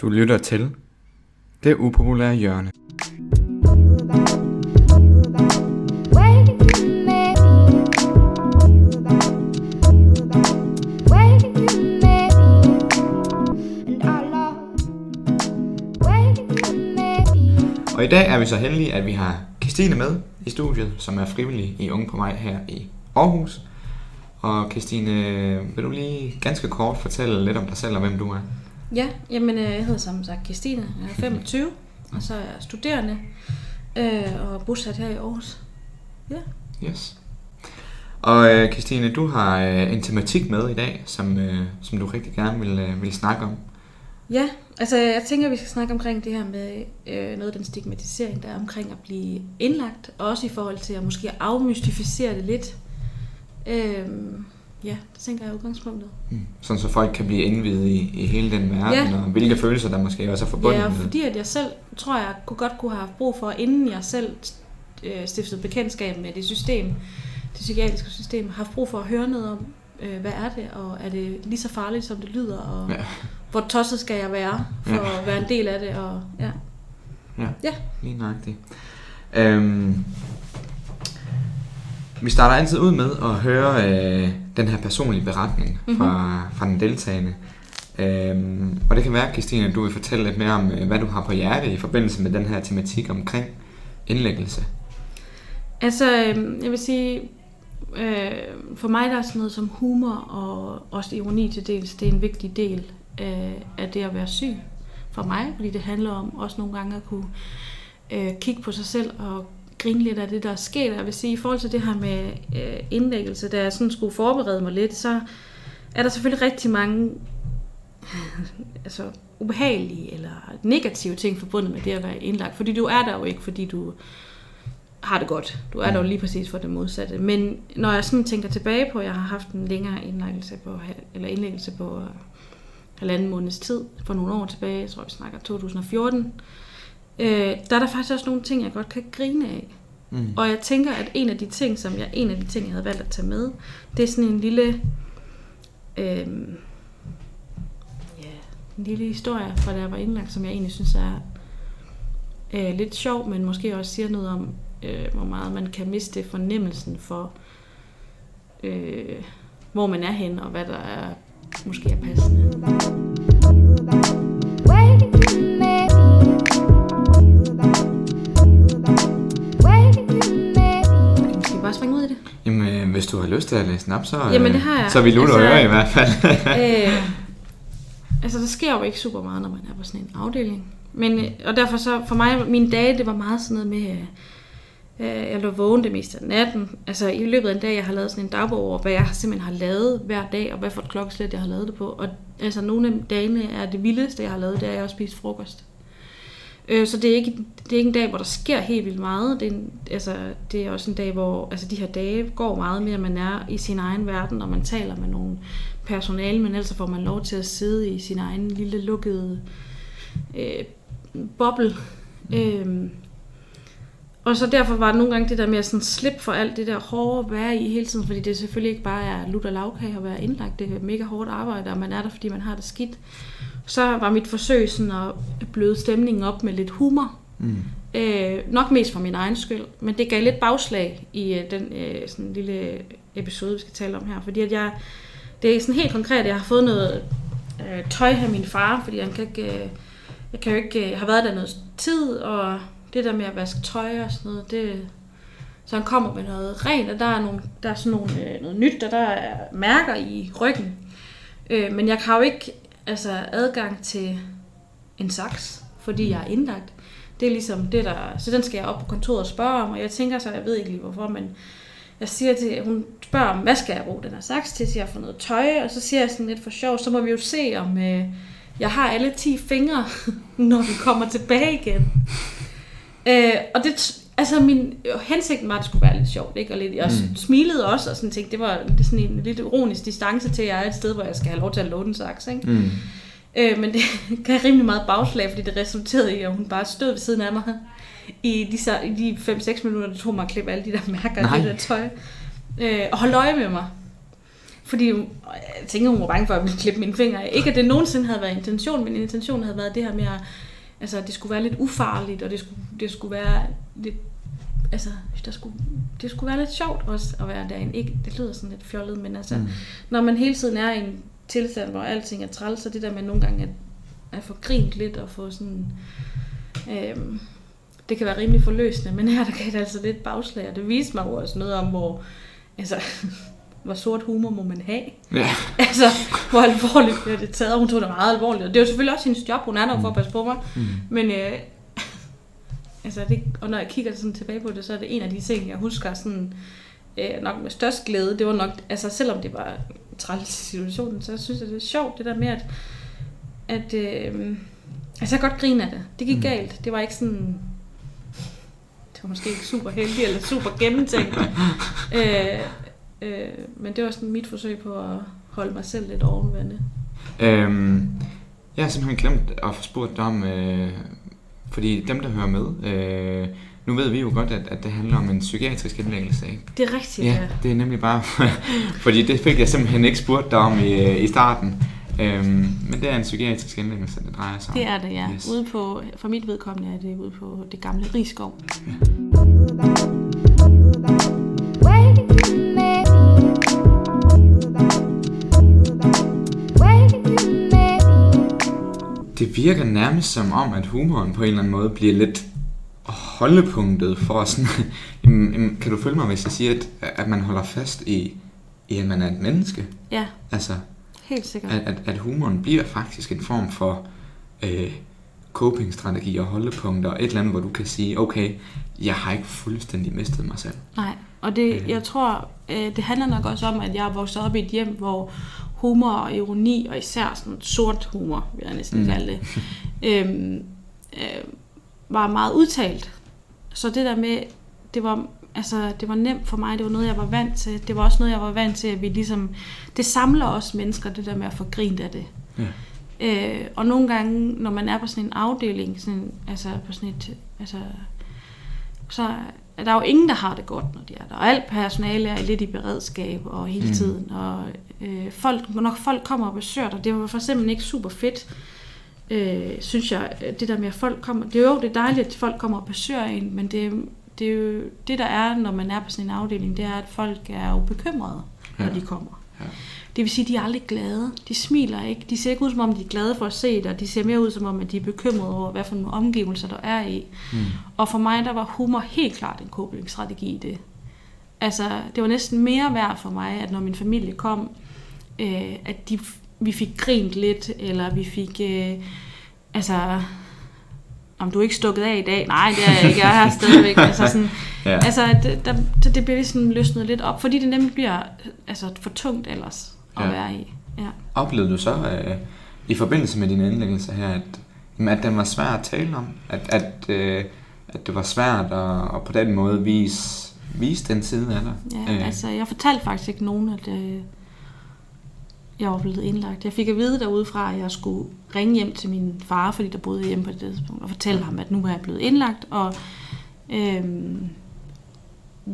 Du lytter til Det upopulære hjørne. Og i dag er vi så heldige, at vi har Christine med i studiet, som er frivillig i Unge på mig her i Aarhus. Og Christine, øh, vil du lige ganske kort fortælle lidt om dig selv og hvem du er? Ja, jamen øh, jeg hedder som sagt Christine, jeg er 25, og så er jeg studerende øh, og bosat her i Aarhus. Ja. Yes. Og øh, Christine, du har øh, en tematik med i dag, som, øh, som du rigtig gerne vil, øh, vil snakke om. Ja, altså jeg tænker, vi skal snakke omkring det her med øh, noget af den stigmatisering, der er omkring at blive indlagt, og også i forhold til at måske afmystificere det lidt. Øh, ja, det tænker jeg er udgangspunktet. Mm. Sådan så folk kan blive indvidet i, i hele den verden, Ja. og hvilke følelser der måske også er forbundet Ja, med. fordi at jeg selv, tror jeg, kunne godt kunne have brug for, inden jeg selv øh, stiftede bekendtskab med det system, det psykiatriske system, haft brug for at høre noget om, øh, hvad er det, og er det lige så farligt, som det lyder, og Ja. hvor tosset skal jeg være, for Ja. at være en del af det, og ja. Ja, Ja. lige nøjagtigt. Øhm, vi starter altid ud med at høre øh, den her personlige beretning fra, fra den deltagende. Øhm, og det kan være, Christine, at du vil fortælle lidt mere om, øh, hvad du har på hjerte i forbindelse med den her tematik omkring indlæggelse. Altså, øh, jeg vil sige, øh, for mig der er sådan noget som humor og også ironi til dels, det er en vigtig del øh, af det at være syg for mig, fordi det handler om også nogle gange at kunne øh, kigge på sig selv og grine lidt af det, der er sket. Jeg vil sige, i forhold til det her med øh, indlæggelse, da jeg sådan skulle forberede mig lidt, så er der selvfølgelig rigtig mange altså, ubehagelige eller negative ting forbundet med det at være indlagt. Fordi du er der jo ikke, fordi du har det godt. Du er der jo lige præcis for det modsatte. Men når jeg sådan tænker tilbage på, at jeg har haft en længere indlæggelse på, eller indlæggelse på øh, halvanden måneds tid for nogle år tilbage, jeg tror vi snakker 2014, øh, der er der faktisk også nogle ting, jeg godt kan grine af. Mm. Og jeg tænker, at en af de ting, som jeg, en af de ting, jeg havde valgt at tage med, det er sådan en lille, øh, ja, en lille historie fra da jeg var indlagt, som jeg egentlig synes er øh, lidt sjov, men måske også siger noget om, øh, hvor meget man kan miste fornemmelsen for, øh, hvor man er hen, og hvad der er, måske er passende. Bare springe ud i det? Jamen, øh, hvis du har lyst til at læse den op, så, øh, Jamen, det har jeg. så vi lutter Altså- altså, øre i hvert fald. øh, altså, der sker jo ikke super meget, når man er på sådan en afdeling. Men, øh, og derfor så, for mig, mine dage, det var meget sådan noget med, øh, jeg lå vågen det meste af natten. Altså, i løbet af en dag, jeg har lavet sådan en dagbog over, hvad jeg simpelthen har lavet hver dag, og hvad for et klokkeslæt, jeg har lavet det på. Og altså, nogle af dagene er det vildeste, jeg har lavet, det er, at jeg har spist frokost. Øh, så det er, ikke, det er ikke en dag, hvor der sker helt vildt meget. Det er, en, altså, det er også en dag, hvor altså, de her dage går meget mere, man er i sin egen verden, og man taler med nogle personale, men ellers får man lov til at sidde i sin egen lille lukkede øh, boble. Øhm, og så derfor var det nogle gange det der med at sådan slippe for alt det der hårde at være i hele tiden, fordi det selvfølgelig ikke bare er lutter lavkage at være indlagt, det er mega hårdt arbejde, og man er der, fordi man har det skidt. Så var mit forsøg sådan at bløde stemningen op med lidt humor. Mm. Øh, nok mest for min egen skyld, men det gav lidt bagslag i øh, den øh, sådan lille episode, vi skal tale om her. Fordi at jeg, det er sådan helt konkret, at jeg har fået noget øh, tøj af min far, fordi han kan ikke, øh, jeg kan jo ikke, øh, har været der noget tid, og det der med at vaske tøj og sådan noget, det, så han kommer med noget rent, og der er, nogle, der er sådan nogle, øh, noget nyt, og der er mærker i ryggen. Øh, men jeg har jo ikke altså, adgang til en saks, fordi jeg er indlagt. Det er ligesom det, der... Så den skal jeg op på kontoret og spørge om, og jeg tænker så, jeg ved ikke lige hvorfor, men jeg siger til, hun spørger om, hvad skal jeg bruge den her saks til, så jeg får noget tøj, og så siger jeg sådan lidt for sjov, så må vi jo se, om øh, jeg har alle 10 fingre, når vi kommer tilbage igen. Øh, og det, altså min hensigten var, at det skulle være lidt sjovt, ikke? Og lidt, jeg Mm. smilede også, og sådan tænkte, det var det sådan en lidt ironisk distance til, at jeg er et sted, hvor jeg skal have lov til at låne en saks, ikke? Mm. Øh, men det gav rimelig meget bagslag, fordi det resulterede i, at hun bare stod ved siden af mig i de, så- i de 5-6 minutter, det tog mig at klippe alle de der mærker Nej. af det der tøj. Øh, og holde øje med mig. fordi jeg tænker, hun var bange for, at jeg ville klippe mine fingre. Ikke at det nogensinde havde været intention, men intentionen havde været det her med, at altså, det skulle være lidt ufarligt, og det skulle, det skulle være lidt altså, der skulle, det skulle være lidt sjovt også at være derinde. Ikke, det lyder sådan lidt fjollet, men altså, mm. når man hele tiden er i en tilstand, hvor alting er træls, så det der med nogle gange at, at få grint lidt og få sådan... Øhm, det kan være rimelig forløsende, men her der kan det altså lidt bagslag, og det viste mig jo også noget om, hvor, altså, hvor sort humor må man have. Ja. Altså, hvor alvorligt bliver det taget, og hun tog det meget alvorligt. Og det er jo selvfølgelig også hendes job, hun er der for at passe på mig. Mm. Men øh, altså det, og når jeg kigger sådan tilbage på det, så er det en af de ting, jeg husker sådan, øh, nok med størst glæde. Det var nok, altså selvom det var træls situation, så synes jeg, det er sjovt, det der med, at, at øh, altså jeg godt grine af det. Det gik mm. galt. Det var ikke sådan, det var måske ikke super heldig eller super gennemtænkt. øh, øh, men det var sådan mit forsøg på at holde mig selv lidt ovenvande. Øhm, jeg har simpelthen glemt at få spurgt dig om, øh, fordi dem, der hører med, øh, nu ved vi jo godt, at, at det handler om en psykiatrisk indlæggelse. Ikke? Det er rigtigt, ja. ja. det er nemlig bare, fordi det fik jeg simpelthen ikke spurgt dig om i, øh, i starten. Øhm, men det er en psykiatrisk indlæggelse, det drejer sig om. Det er det, ja. Yes. Ude på, for mit vedkommende er det ude på det gamle Rigskov. Ja. Det virker nærmest som om, at humoren på en eller anden måde bliver lidt holdepunktet for sådan... kan du følge mig, hvis jeg siger, at, at man holder fast i, i, at man er et menneske? Ja, Altså, helt sikkert. at, at, at humoren bliver faktisk en form for øh, coping-strategi og holdepunkter, et eller andet, hvor du kan sige, okay, jeg har ikke fuldstændig mistet mig selv. Nej, og det, øh. jeg tror, øh, det handler nok også om, at jeg er vokset op i et hjem, hvor humor og ironi, og især sådan sort humor, vil jeg næsten mm. kalde det, øhm, øh, var meget udtalt. Så det der med, det var, altså, det var nemt for mig, det var noget, jeg var vant til. Det var også noget, jeg var vant til, at vi ligesom, det samler os mennesker, det der med at få grint af det. Ja. Øh, og nogle gange, når man er på sådan en afdeling, sådan, altså på sådan et, altså, så er der jo ingen, der har det godt, når de er der. Og alt personale er lidt i beredskab og hele mm. tiden. Og øh, folk, når folk kommer og besøger dig, det var for eksempel ikke super fedt, øh, synes jeg, det der med, at folk kommer, det er jo det er dejligt, at folk kommer og besøger en, men det, det er jo det, der er, når man er på sådan en afdeling, det er, at folk er jo bekymrede, når ja. de kommer. Ja. Det vil sige, at de er aldrig glade. De smiler ikke. De ser ikke ud, som om de er glade for at se dig. De ser mere ud, som om at de er bekymrede over, hvad for nogle omgivelser der er i. Mm. Og for mig, der var humor helt klart en koblingsstrategi i det. Altså, det var næsten mere værd for mig, at når min familie kom, øh, at de, vi fik grint lidt, eller vi fik... Øh, altså, om du er ikke stukket af i dag. Nej, det er jeg ikke. Jeg er her stadigvæk. altså, sådan, ja. altså det, der, det bliver sådan løsnet lidt op, fordi det nemlig bliver altså, for tungt ellers at ja. være i. Ja. Oplevede du så øh, i forbindelse med din indlæggelse her, at, at den var svær at tale om? At, at, øh, at det var svært at, at på den måde vise, vise den side af dig? Ja, øh. altså jeg fortalte faktisk ikke nogen, at øh, jeg var blevet indlagt. Jeg fik at vide derudefra, at jeg skulle ringe hjem til min far, fordi der boede hjemme på det tidspunkt, og fortælle ham, at nu var jeg blevet indlagt, og øh,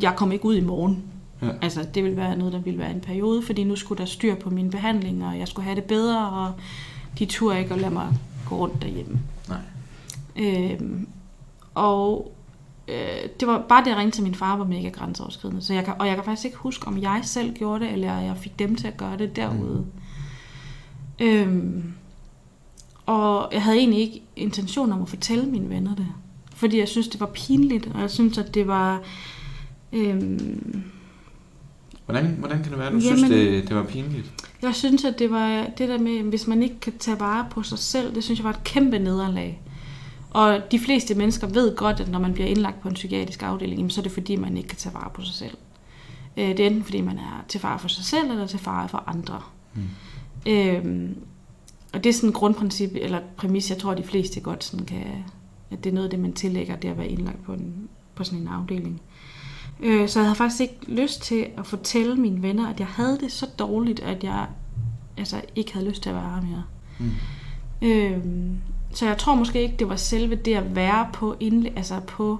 jeg kom ikke ud i morgen. Ja. Altså, det ville være noget, der ville være en periode, fordi nu skulle der styr på min behandling, og jeg skulle have det bedre, og de turde ikke at lade mig gå rundt derhjemme. Nej. Øhm, og øh, det var bare det, at ringe til min far, var mega grænseoverskridende. Så jeg kan, og jeg kan faktisk ikke huske, om jeg selv gjorde det, eller jeg fik dem til at gøre det derude. Mm. Øhm, og jeg havde egentlig ikke intention om at fortælle mine venner det. Fordi jeg synes, det var pinligt, og jeg synes, at det var... Øhm, Hvordan, hvordan kan det være, du Jamen, synes, det, det var pinligt? Jeg synes, at det var det der med, hvis man ikke kan tage vare på sig selv, det synes jeg var et kæmpe nederlag. Og de fleste mennesker ved godt, at når man bliver indlagt på en psykiatrisk afdeling, så er det fordi, man ikke kan tage vare på sig selv. Øh, det er enten fordi, man er til fare for sig selv, eller til fare for andre. Mm. Øhm, og det er sådan en grundprincip, eller præmis, jeg tror, at de fleste godt sådan kan, at det er noget af det, man tillægger, det at være indlagt på, en, på sådan en afdeling. Øh, så jeg havde faktisk ikke lyst til at fortælle mine venner, at jeg havde det så dårligt, at jeg altså, ikke havde lyst til at være her mere. Mm. Øh, så jeg tror måske ikke, det var selve det at være på, indle- altså på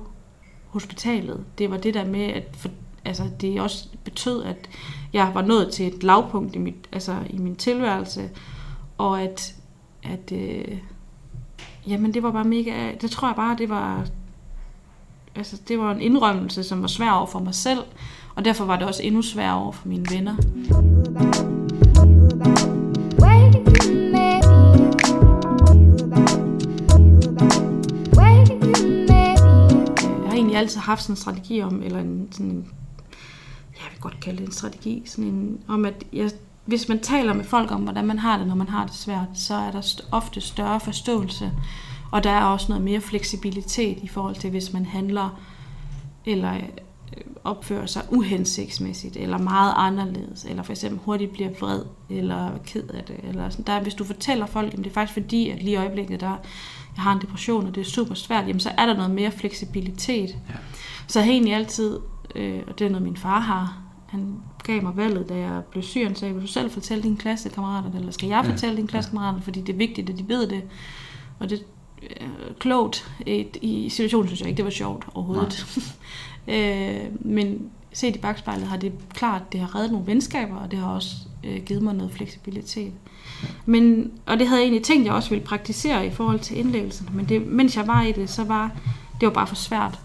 hospitalet. Det var det der med, at, for, altså, det også betød, at jeg var nået til et lavpunkt i, mit, altså, i min tilværelse, og at, at øh, jamen det var bare mega, det tror jeg bare, det var, altså det var en indrømmelse, som var svær over for mig selv, og derfor var det også endnu sværere over for mine venner. Jeg har egentlig altid haft sådan en strategi om, eller en, sådan en jeg vil godt kalde det en strategi, sådan en, om at jeg, hvis man taler med folk om, hvordan man har det, når man har det svært, så er der ofte større forståelse, og der er også noget mere fleksibilitet i forhold til, hvis man handler eller øh, opfører sig uhensigtsmæssigt, eller meget anderledes, eller for eksempel hurtigt bliver vred, eller ked af det. Eller sådan. Der, hvis du fortæller folk, at det er faktisk fordi, at lige i øjeblikket, der jeg har en depression, og det er super svært, jamen så er der noget mere fleksibilitet. Ja. Så jeg har egentlig altid, øh, og det er noget min far har, han gav mig valget, da jeg blev syg, han sagde, vil du selv fortælle dine klassekammerater, eller skal jeg fortælle ja. dine klassekammerater, fordi det er vigtigt, at de ved det. Og det klogt et, i situationen, synes jeg ikke, det var sjovt overhovedet. øh, men set i bagspejlet har det klart, det har reddet nogle venskaber, og det har også øh, givet mig noget fleksibilitet. Men, og det havde jeg egentlig tænkt, jeg også ville praktisere i forhold til indlæggelsen, men det, mens jeg var i det, så var det var bare for svært.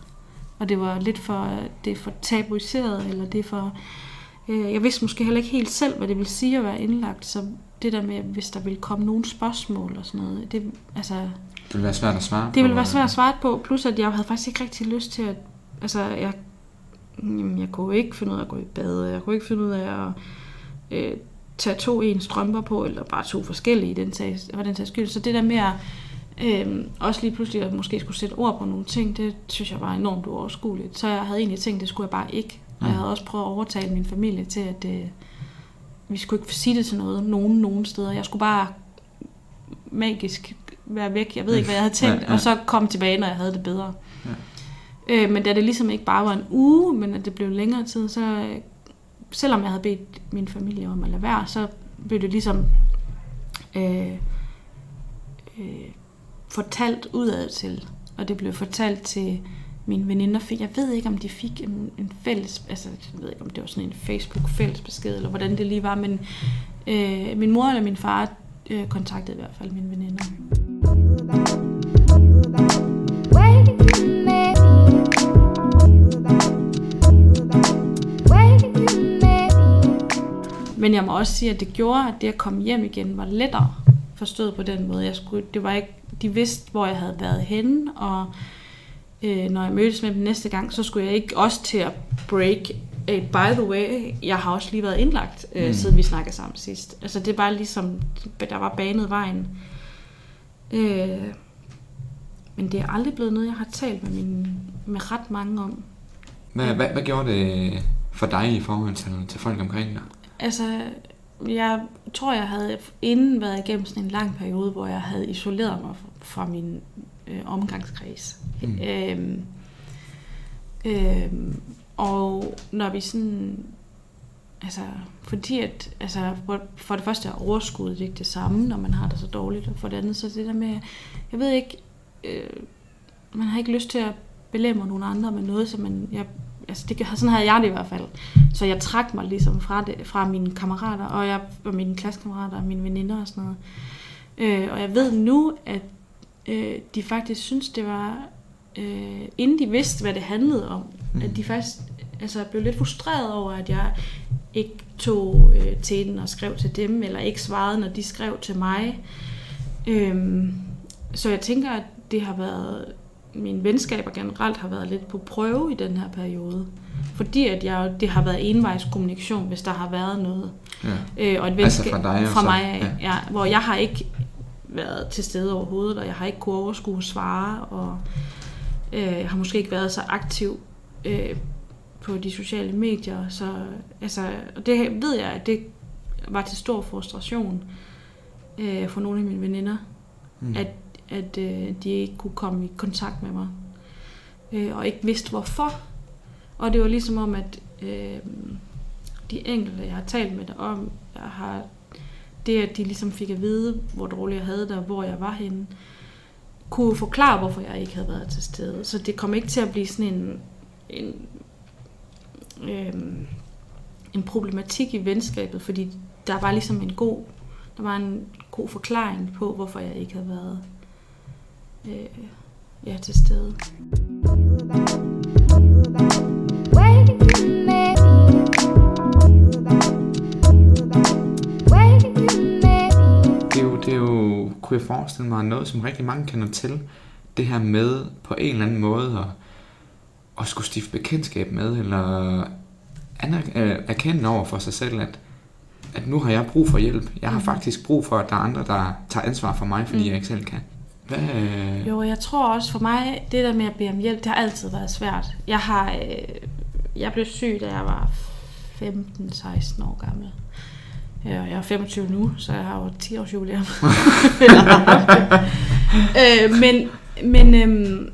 Og det var lidt for, det er for tabuiseret, eller det er for... Øh, jeg vidste måske heller ikke helt selv, hvad det ville sige at være indlagt, så det der med, hvis der ville komme nogle spørgsmål og sådan noget, det, altså, Det vil være svært at svare det ville være svært at svare på, plus at jeg havde faktisk ikke rigtig lyst til at, altså jeg, jamen, jeg kunne ikke finde ud af at gå i bad, jeg kunne ikke finde ud af at øh, tage to ens strømper på, eller bare to forskellige, den tages, for den tages skyld. Så det der med at øh, også lige pludselig at måske skulle sætte ord på nogle ting, det synes jeg var enormt uoverskueligt. Så jeg havde egentlig tænkt, det skulle jeg bare ikke. Og jeg Mm. havde også prøvet at overtale min familie til, at øh, vi skulle ikke sige det til noget, nogen, nogen steder. Jeg skulle bare magisk være væk. Jeg ved ikke, hvad jeg havde tænkt. Ja, ja. Og så komme tilbage, når jeg havde det bedre. Ja. Øh, men da det ligesom ikke bare var en uge, men at det blev længere tid, så selvom jeg havde bedt min familie om at lade være, så blev det ligesom øh, øh, fortalt udad til. Og det blev fortalt til mine veninder. Fik, jeg ved ikke, om de fik en, en fælles, altså jeg ved ikke, om det var sådan en Facebook fælles besked, eller hvordan det lige var, men øh, min mor eller min far øh, kontaktede i hvert fald mine veninder. Men jeg må også sige, at det gjorde, at det at komme hjem igen var lettere forstået på den måde. Jeg skulle, det var ikke, de vidste, hvor jeg havde været henne, og øh, når jeg mødtes med dem næste gang, så skulle jeg ikke også til at break. Øh, by the way, jeg har også lige været indlagt, øh, mm. siden vi snakkede sammen sidst. Altså det er bare ligesom, der var banet vejen. Øh, men det er aldrig blevet noget, jeg har talt med, min, med ret mange om. Hvad, hvad, hvad gjorde det for dig i forhold til, til folk omkring dig? Altså, jeg tror, jeg havde inden været igennem sådan en lang periode, hvor jeg havde isoleret mig fra min øh, omgangskreds. Mm. Øhm, øhm, og når vi sådan... Altså, fordi at... Altså, for, det første er overskuddet ikke det samme, når man har det så dårligt, og for det andet, så det der med... Jeg ved ikke... Øh, man har ikke lyst til at belemre nogen andre med noget, som man... Jeg, altså, det, sådan havde jeg det i hvert fald. Så jeg trak mig ligesom fra, det, fra mine kammerater, og, jeg, og mine klassekammerater og mine veninder og sådan noget. Øh, og jeg ved nu, at øh, de faktisk synes, det var, øh, inden de vidste, hvad det handlede om, Mm. mm. at de faktisk altså, blev lidt frustreret over, at jeg ikke tog øh, til den og skrev til dem, eller ikke svarede, når de skrev til mig. Øhm, så jeg tænker, at det har været, mine venskaber generelt har været lidt på prøve i den her periode. Fordi at jeg, det har været envejskommunikation, hvis der har været noget. Ja. Øh, og et Altså venskab fra dig fra mig af, ja. Ja, hvor jeg har ikke været til stede overhovedet, og jeg har ikke kunne overskue at svare, og øh, jeg har måske ikke været så aktiv øh, på de sociale medier. Så, altså, og det ved jeg, at det var til stor frustration øh, for nogle af mine veninder, Mm. at, at øh, de ikke kunne komme i kontakt med mig, øh, og ikke vidste hvorfor. Og det var ligesom om, at øh, de enkelte, jeg har talt med det om, jeg har, det at de ligesom fik at vide, hvor dårligt jeg havde det, og hvor jeg var henne, kunne forklare, hvorfor jeg ikke havde været til stede. Så det kom ikke til at blive sådan en, en øh, en problematik i venskabet, fordi der var ligesom en god, der var en god forklaring på, hvorfor jeg ikke havde været øh, ja, til stede. Det er jo, det er jo, kunne jeg forestille mig, noget, som rigtig mange kender til. Det her med på en eller anden måde at, at skulle stifte bekendtskab med, eller aner- øh, erkende over for sig selv, at, at nu har jeg brug for hjælp. Jeg har Mhm. faktisk brug for, at der er andre, der tager ansvar for mig, fordi Mm. jeg ikke selv kan. Hvad, øh, Jo, jeg tror også for mig, det der med at bede om hjælp, det har altid været svært. Jeg har, øh, jeg blev syg, da jeg var 15-16 år gammel. Ja, jeg er 25 nu, så jeg har jo 10 års jubilæum. øh, men men øhm,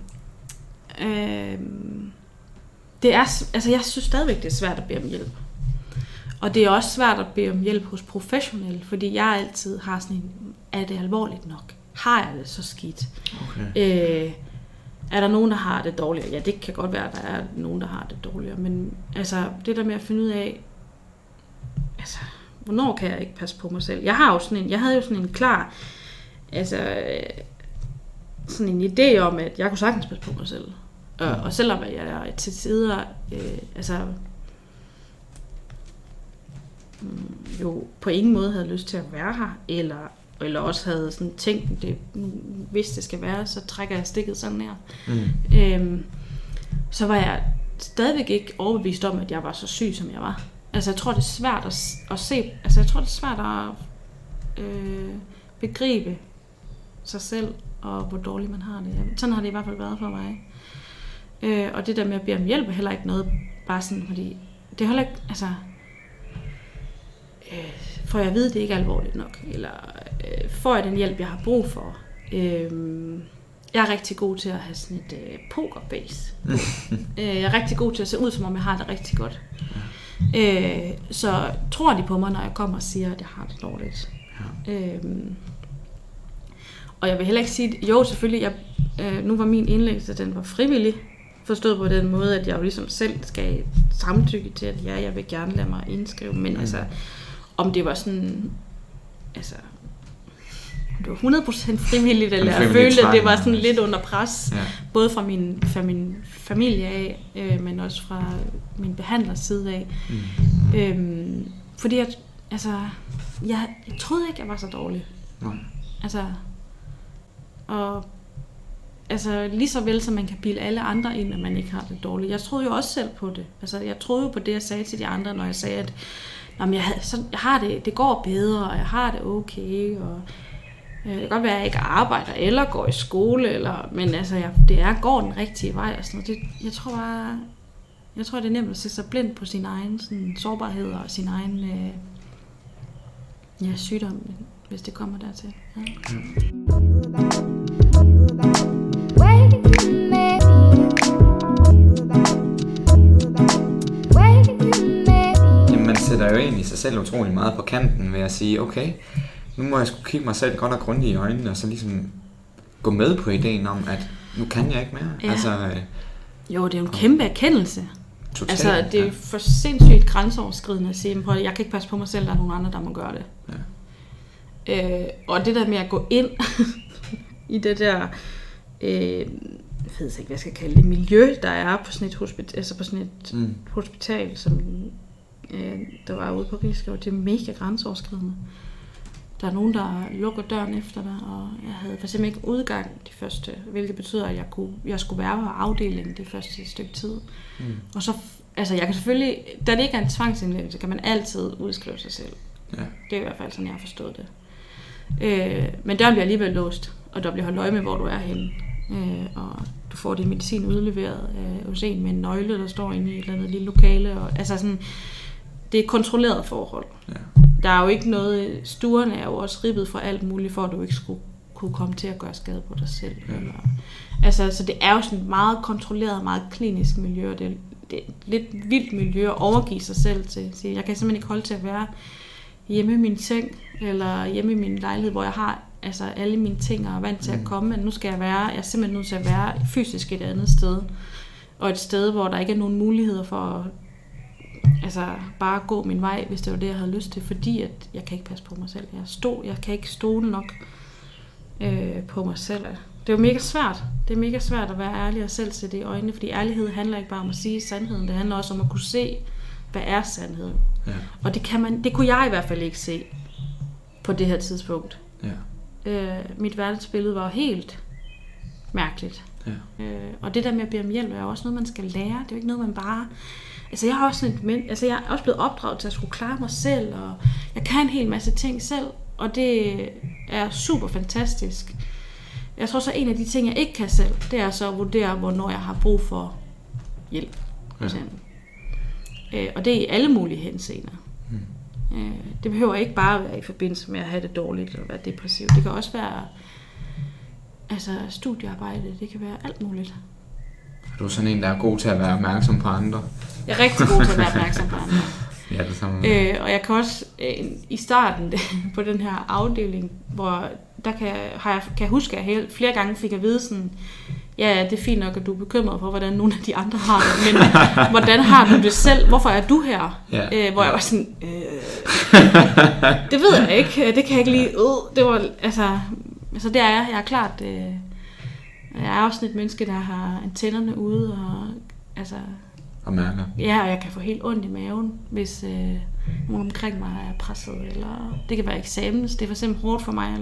øhm, det er, altså jeg synes stadigvæk, det er svært at bede om hjælp. Og det er også svært at bede om hjælp hos professionelle, fordi jeg altid har sådan en, er det alvorligt nok? Har jeg det så skidt? okay. Øh, er der nogen, der har det dårligere? Ja, det kan godt være, at der er nogen, der har det dårligere. Men altså, det der med at finde ud af, altså, hvornår kan jeg ikke passe på mig selv? Jeg har jo sådan en, jeg havde jo sådan en klar, altså, øh, sådan en idé om, at jeg kunne sagtens passe på mig selv. Og, og selvom jeg til tider, øh, altså, mm, jo på ingen måde havde lyst til at være her, eller, eller også havde sådan tænkt, det, hvis det skal være, så trækker jeg stikket sådan her. Mm. Øhm, så var jeg stadigvæk ikke overbevist om, at jeg var så syg, som jeg var. Altså, jeg tror, det er svært at, at se, altså, jeg tror, det er svært at øh, begribe sig selv, og hvor dårligt man har det. Sådan har det i hvert fald været for mig. Øh, og det der med at bede om hjælp er heller ikke noget, bare sådan, fordi det er heller ikke, altså, øh, får jeg at vide, det ikke er alvorligt nok, eller øh, får jeg den hjælp, jeg har brug for. Øh, jeg er rigtig god til at have sådan et øh, pokerbase. øh, jeg er rigtig god til at se ud, som om jeg har det rigtig godt. Øh, så tror de på mig, når jeg kommer og siger, at jeg har det dårligt. Ja. Øhm, og jeg vil heller ikke sige, jo selvfølgelig, jeg, øh, nu var min indlæggelse, den var frivillig, forstået på den måde, at jeg jo ligesom selv skal samtykke til, at ja, jeg vil gerne lade mig indskrive, men Mm. altså, om det var sådan, altså, det var 100% frivilligt, eller jeg følte, at det var sådan lidt under pres, Ja. både fra min, fra min familie af, øh, men også fra min behandlers side af. Mm. Øhm, fordi jeg, altså, jeg, jeg troede ikke, jeg var så dårlig. Nej. Altså, og altså, lige så vel som man kan bilde alle andre ind, at man ikke har det dårligt. Jeg troede jo også selv på det. Altså, jeg troede jo på det, jeg sagde til de andre, når jeg sagde, at Nå, men jeg, havde, så, jeg har det, det går bedre, og jeg har det okay, og øh, det kan godt være, at jeg ikke arbejder, eller går i skole, eller, men altså, jeg, det er, går den rigtige vej, og sådan noget. Det, jeg tror bare, jeg tror, det er nemt at se sig blind på sin egen sådan, sårbarhed, og sin egen øh, ja, sygdom, hvis det kommer dertil. Ja. Mm. Sætter jo egentlig sig selv utrolig meget på kanten ved at sige, okay, nu må jeg skulle kigge mig selv godt og grundigt i øjnene, og så ligesom gå med på ideen om, at nu kan jeg ikke mere. Ja. Altså, øh, Jo, det er jo en kæmpe erkendelse. totalt. Altså, det er ja. for sindssygt grænseoverskridende at sige, at jeg kan ikke passe på mig selv, der er nogen andre, der må gøre det. Ja. Øh, og det der med at gå ind i det der, øh, jeg ved ikke, hvad jeg skal kalde det, miljø, der er på sådan et, hospital, altså på sådan et Mm. hospital, som øh, der var ude på Rigskov, det er mega grænseoverskridende. Der er nogen, der lukker døren efter dig, og jeg havde for eksempel ikke udgang de første, hvilket betyder, at jeg, kunne, jeg skulle være på afdelingen det første stykke tid. Mm. Og så, altså jeg kan selvfølgelig, da det ikke er en tvangsindlæggelse, kan man altid udskrive sig selv. Ja. Det er i hvert fald sådan, jeg har forstået det. Øh, men døren bliver alligevel låst, og der bliver holdt øje med, hvor du er henne. Øh, og du får din medicin udleveret øh, hos en med en nøgle, der står inde i et eller andet lille lokale. Og, altså sådan, det er et kontrolleret forhold. Ja. Der er jo ikke noget, stuerne er jo også ribbet for alt muligt, for at du ikke skulle kunne komme til at gøre skade på dig selv. Ja. Eller, altså, så det er jo sådan et meget kontrolleret, meget klinisk miljø, og det, er- det er et lidt vildt miljø at overgive sig selv til. Sige, jeg kan simpelthen ikke holde til at være hjemme i min seng, eller hjemme i min lejlighed, hvor jeg har altså alle mine ting og er vant til at Mm. komme, men nu skal jeg være, jeg er simpelthen nødt til at være fysisk et andet sted, og et sted, hvor der ikke er nogen muligheder for at altså, bare gå min vej, hvis det var det, jeg havde lyst til, fordi at jeg kan ikke passe på mig selv. Jeg, stod, jeg kan ikke stole nok øh, på mig selv. Det er jo mega svært. Det er mega svært at være ærlig og selv se det i øjnene, fordi ærlighed handler ikke bare om at sige sandheden, det handler også om at kunne se, hvad er sandheden. Ja. Og det, kan man, det kunne jeg i hvert fald ikke se på det her tidspunkt. Ja. Øh, mit verdensbillede var helt mærkeligt. Ja. Øh, og det der med at bede om hjælp er jo også noget, man skal lære. Det er jo ikke noget, man bare... Altså, jeg har også, sådan et, men, altså, jeg er også blevet opdraget til at skulle klare mig selv, og jeg kan en hel masse ting selv, og det er super fantastisk. Jeg tror så, en af de ting, jeg ikke kan selv, det er så at vurdere, hvornår jeg har brug for hjælp. For Ja. eksempel. Øh, og det er i alle mulige henseender. Mm. Øh, det behøver ikke bare være i forbindelse med at have det dårligt eller være depressiv. Det kan også være altså studiearbejde, det kan være alt muligt. Du er sådan en, der er god til at være opmærksom på andre. Jeg er rigtig god til at være opmærksom på andre. Ja, det samme. Øh, og jeg kan også øh, i starten på den her afdeling, hvor der kan, har jeg, kan jeg huske, at jeg flere gange fik at vide sådan, ja, det er fint nok, at du er bekymret for, hvordan nogle af de andre har det, men hvordan har du det selv? Hvorfor er du her? Ja. Øh, hvor jeg var sådan, øh, det ved jeg ikke, det kan jeg ikke lige, øh, det var, altså, altså det er jeg, jeg er klart, øh, jeg er også sådan et menneske, der har antennerne ude, og altså, Og mærker. Ja, og jeg kan få helt ondt i maven, hvis øh, nogen omkring mig er presset. Eller det kan være eksamens. Det er for eksempel hårdt for mig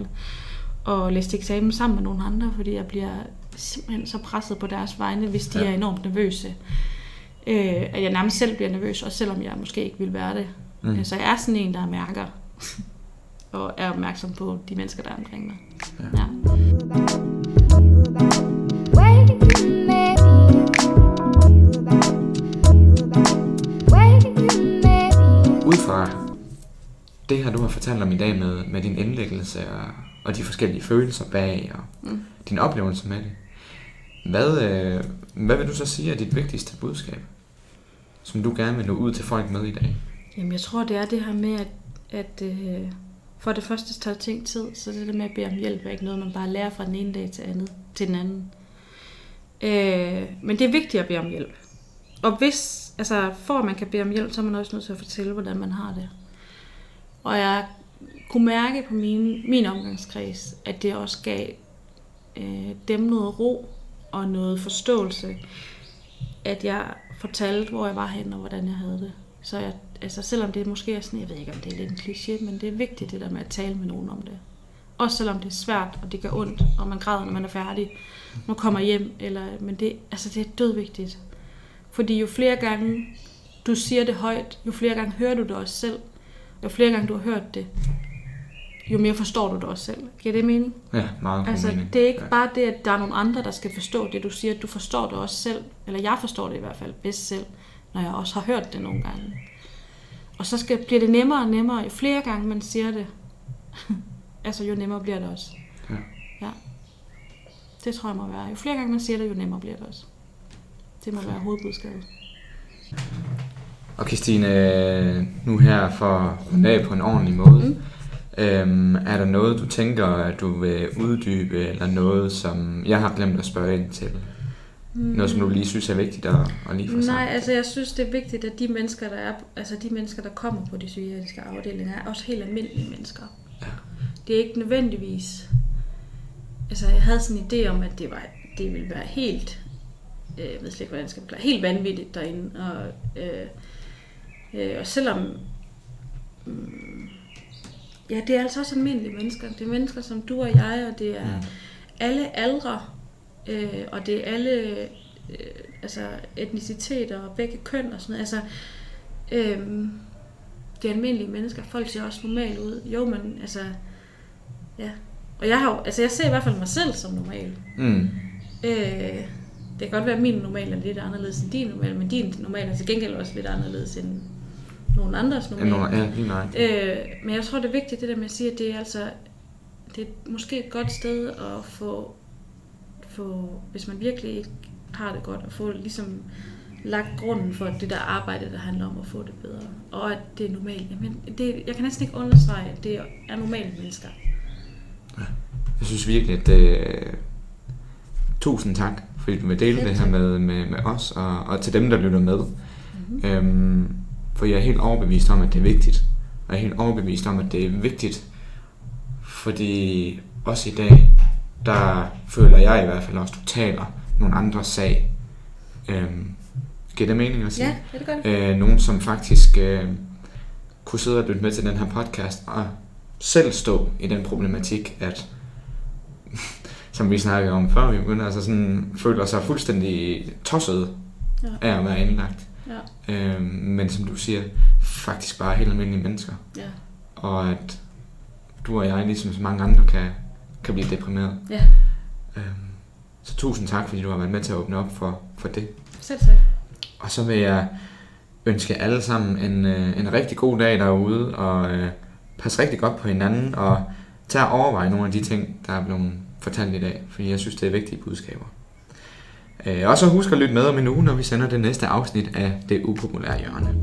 at, læse til eksamen sammen med nogle andre, fordi jeg bliver simpelthen så presset på deres vegne, hvis de Ja. er enormt nervøse. Øh, at jeg nærmest selv bliver nervøs, også selvom jeg måske ikke vil være det. Mm. Mm. Så jeg er sådan en, der mærker og er opmærksom på de mennesker, der er omkring mig. Ja. Ja. Fra det her, du har fortalt om i dag med, med din indlæggelse og, og de forskellige følelser bag og Mm. din oplevelse med det. Hvad, øh, hvad vil du så sige er dit vigtigste budskab, som du gerne vil nå ud til folk med i dag? Jamen, jeg tror, det er det her med, at, at øh, for det første tager ting tid, så det der med at bede om hjælp er ikke noget, man bare lærer fra den ene dag til, andet, til den anden. Øh, men det er vigtigt at bede om hjælp. Og hvis, altså for at man kan bede om hjælp, så er man også nødt til at fortælle, hvordan man har det. Og jeg kunne mærke på min, min omgangskreds, at det også gav øh, dem noget ro og noget forståelse, at jeg fortalte, hvor jeg var henne og hvordan jeg havde det. Så jeg, altså selvom det måske er sådan, jeg ved ikke om det er lidt en kliché, men det er vigtigt det der med at tale med nogen om det. Også selvom det er svært, og det gør ondt, og man græder, når man er færdig, man kommer hjem, eller, men det, altså det er dødvigtigt. Fordi jo flere gange du siger det højt, jo flere gange hører du det også selv, jo flere gange du har hørt det, jo mere forstår du det også selv. Giver det mening? Ja, meget Altså, mening. det er ikke ja. bare det, at der er nogle andre, der skal forstå det, du siger. Du forstår det også selv. Eller jeg forstår det i hvert fald bedst selv, når jeg også har hørt det nogle gange. Og så skal, bliver det nemmere og nemmere, jo flere gange man siger det. altså, jo nemmere bliver det også. Ja. ja. Det tror jeg må være. Jo flere gange man siger det, jo nemmere bliver det også. Det må være hovedbudskabet. Og Christine, nu her for at runde af på en ordentlig måde, Mm. øhm, er der noget, du tænker, at du vil uddybe, eller noget, som jeg har glemt at spørge ind til? Noget, som du lige synes er vigtigt at, at lige få sagt? Nej, altså jeg synes, det er vigtigt, at de mennesker, der er, altså de mennesker, der kommer på de psykiatriske afdelinger, er også helt almindelige mennesker. Ja. Det er ikke nødvendigvis... Altså jeg havde sådan en idé om, at det, var, det ville være helt... Øh, jeg ved slet ikke, hvordan jeg skal forklare. Helt vanvittigt derinde. Og, øh, øh, og selvom... Mm, ja, det er altså også almindelige mennesker. Det er mennesker som du og jeg, og det er Mm. alle aldre, øh, og det er alle øh, altså etniciteter og begge køn og sådan noget. Altså, øh, det er almindelige mennesker. Folk ser også normalt ud. Jo, men altså, ja. Og jeg har jo, altså jeg ser i hvert fald mig selv som normal. Mm. Øh, det kan godt være, at min normal er lidt anderledes end din normal, men din normal er til gengæld også lidt anderledes end nogen andres normal. nogle, ja, lige nok. Øh, men jeg tror, det er vigtigt, det der med at sige, at det er altså det er måske et godt sted at få, få, hvis man virkelig ikke har det godt, at få ligesom lagt grunden for det der arbejde, der handler om at få det bedre. Og at det er normalt. Jamen, det, jeg kan næsten ikke understrege, at det er normale mennesker. Jeg synes virkelig, at øh, tusind tak, fordi du vil dele Selv det her med, med, med os, og, og til dem, der lytter med. Mm-hmm. Øhm, For jeg er helt overbevist om, at det er vigtigt. Og jeg er helt overbevist om, at det er vigtigt, fordi også i dag, der føler jeg i hvert fald også, du taler nogle andres sag. Øhm, giver det mening at sige? Ja, det gør det. øh, nogen, som faktisk øh, kunne sidde og lytte med til den her podcast og selv stå i den problematik, at som vi snakkede om før, vi begyndte, altså sådan, føler sig fuldstændig tosset Ja. af at være indlagt. Ja, Øh, men som du siger, faktisk bare helt almindelige mennesker. ja, Og at du og jeg, ligesom så mange andre, kan, kan blive deprimeret. ja. Øh, så tusind tak, fordi du har været med til at åbne op for, for det. Selv tak. Og så vil jeg ønske alle sammen en, øh, en rigtig god dag derude, og øh, pas rigtig godt på hinanden, og tag og overveje nogle af de ting, der er blevet fortalt i dag, fordi jeg synes, det er vigtige budskaber. Øh, og så husk at lytte med om en uge, når vi sender det næste afsnit af Det Upopulære Hjørne.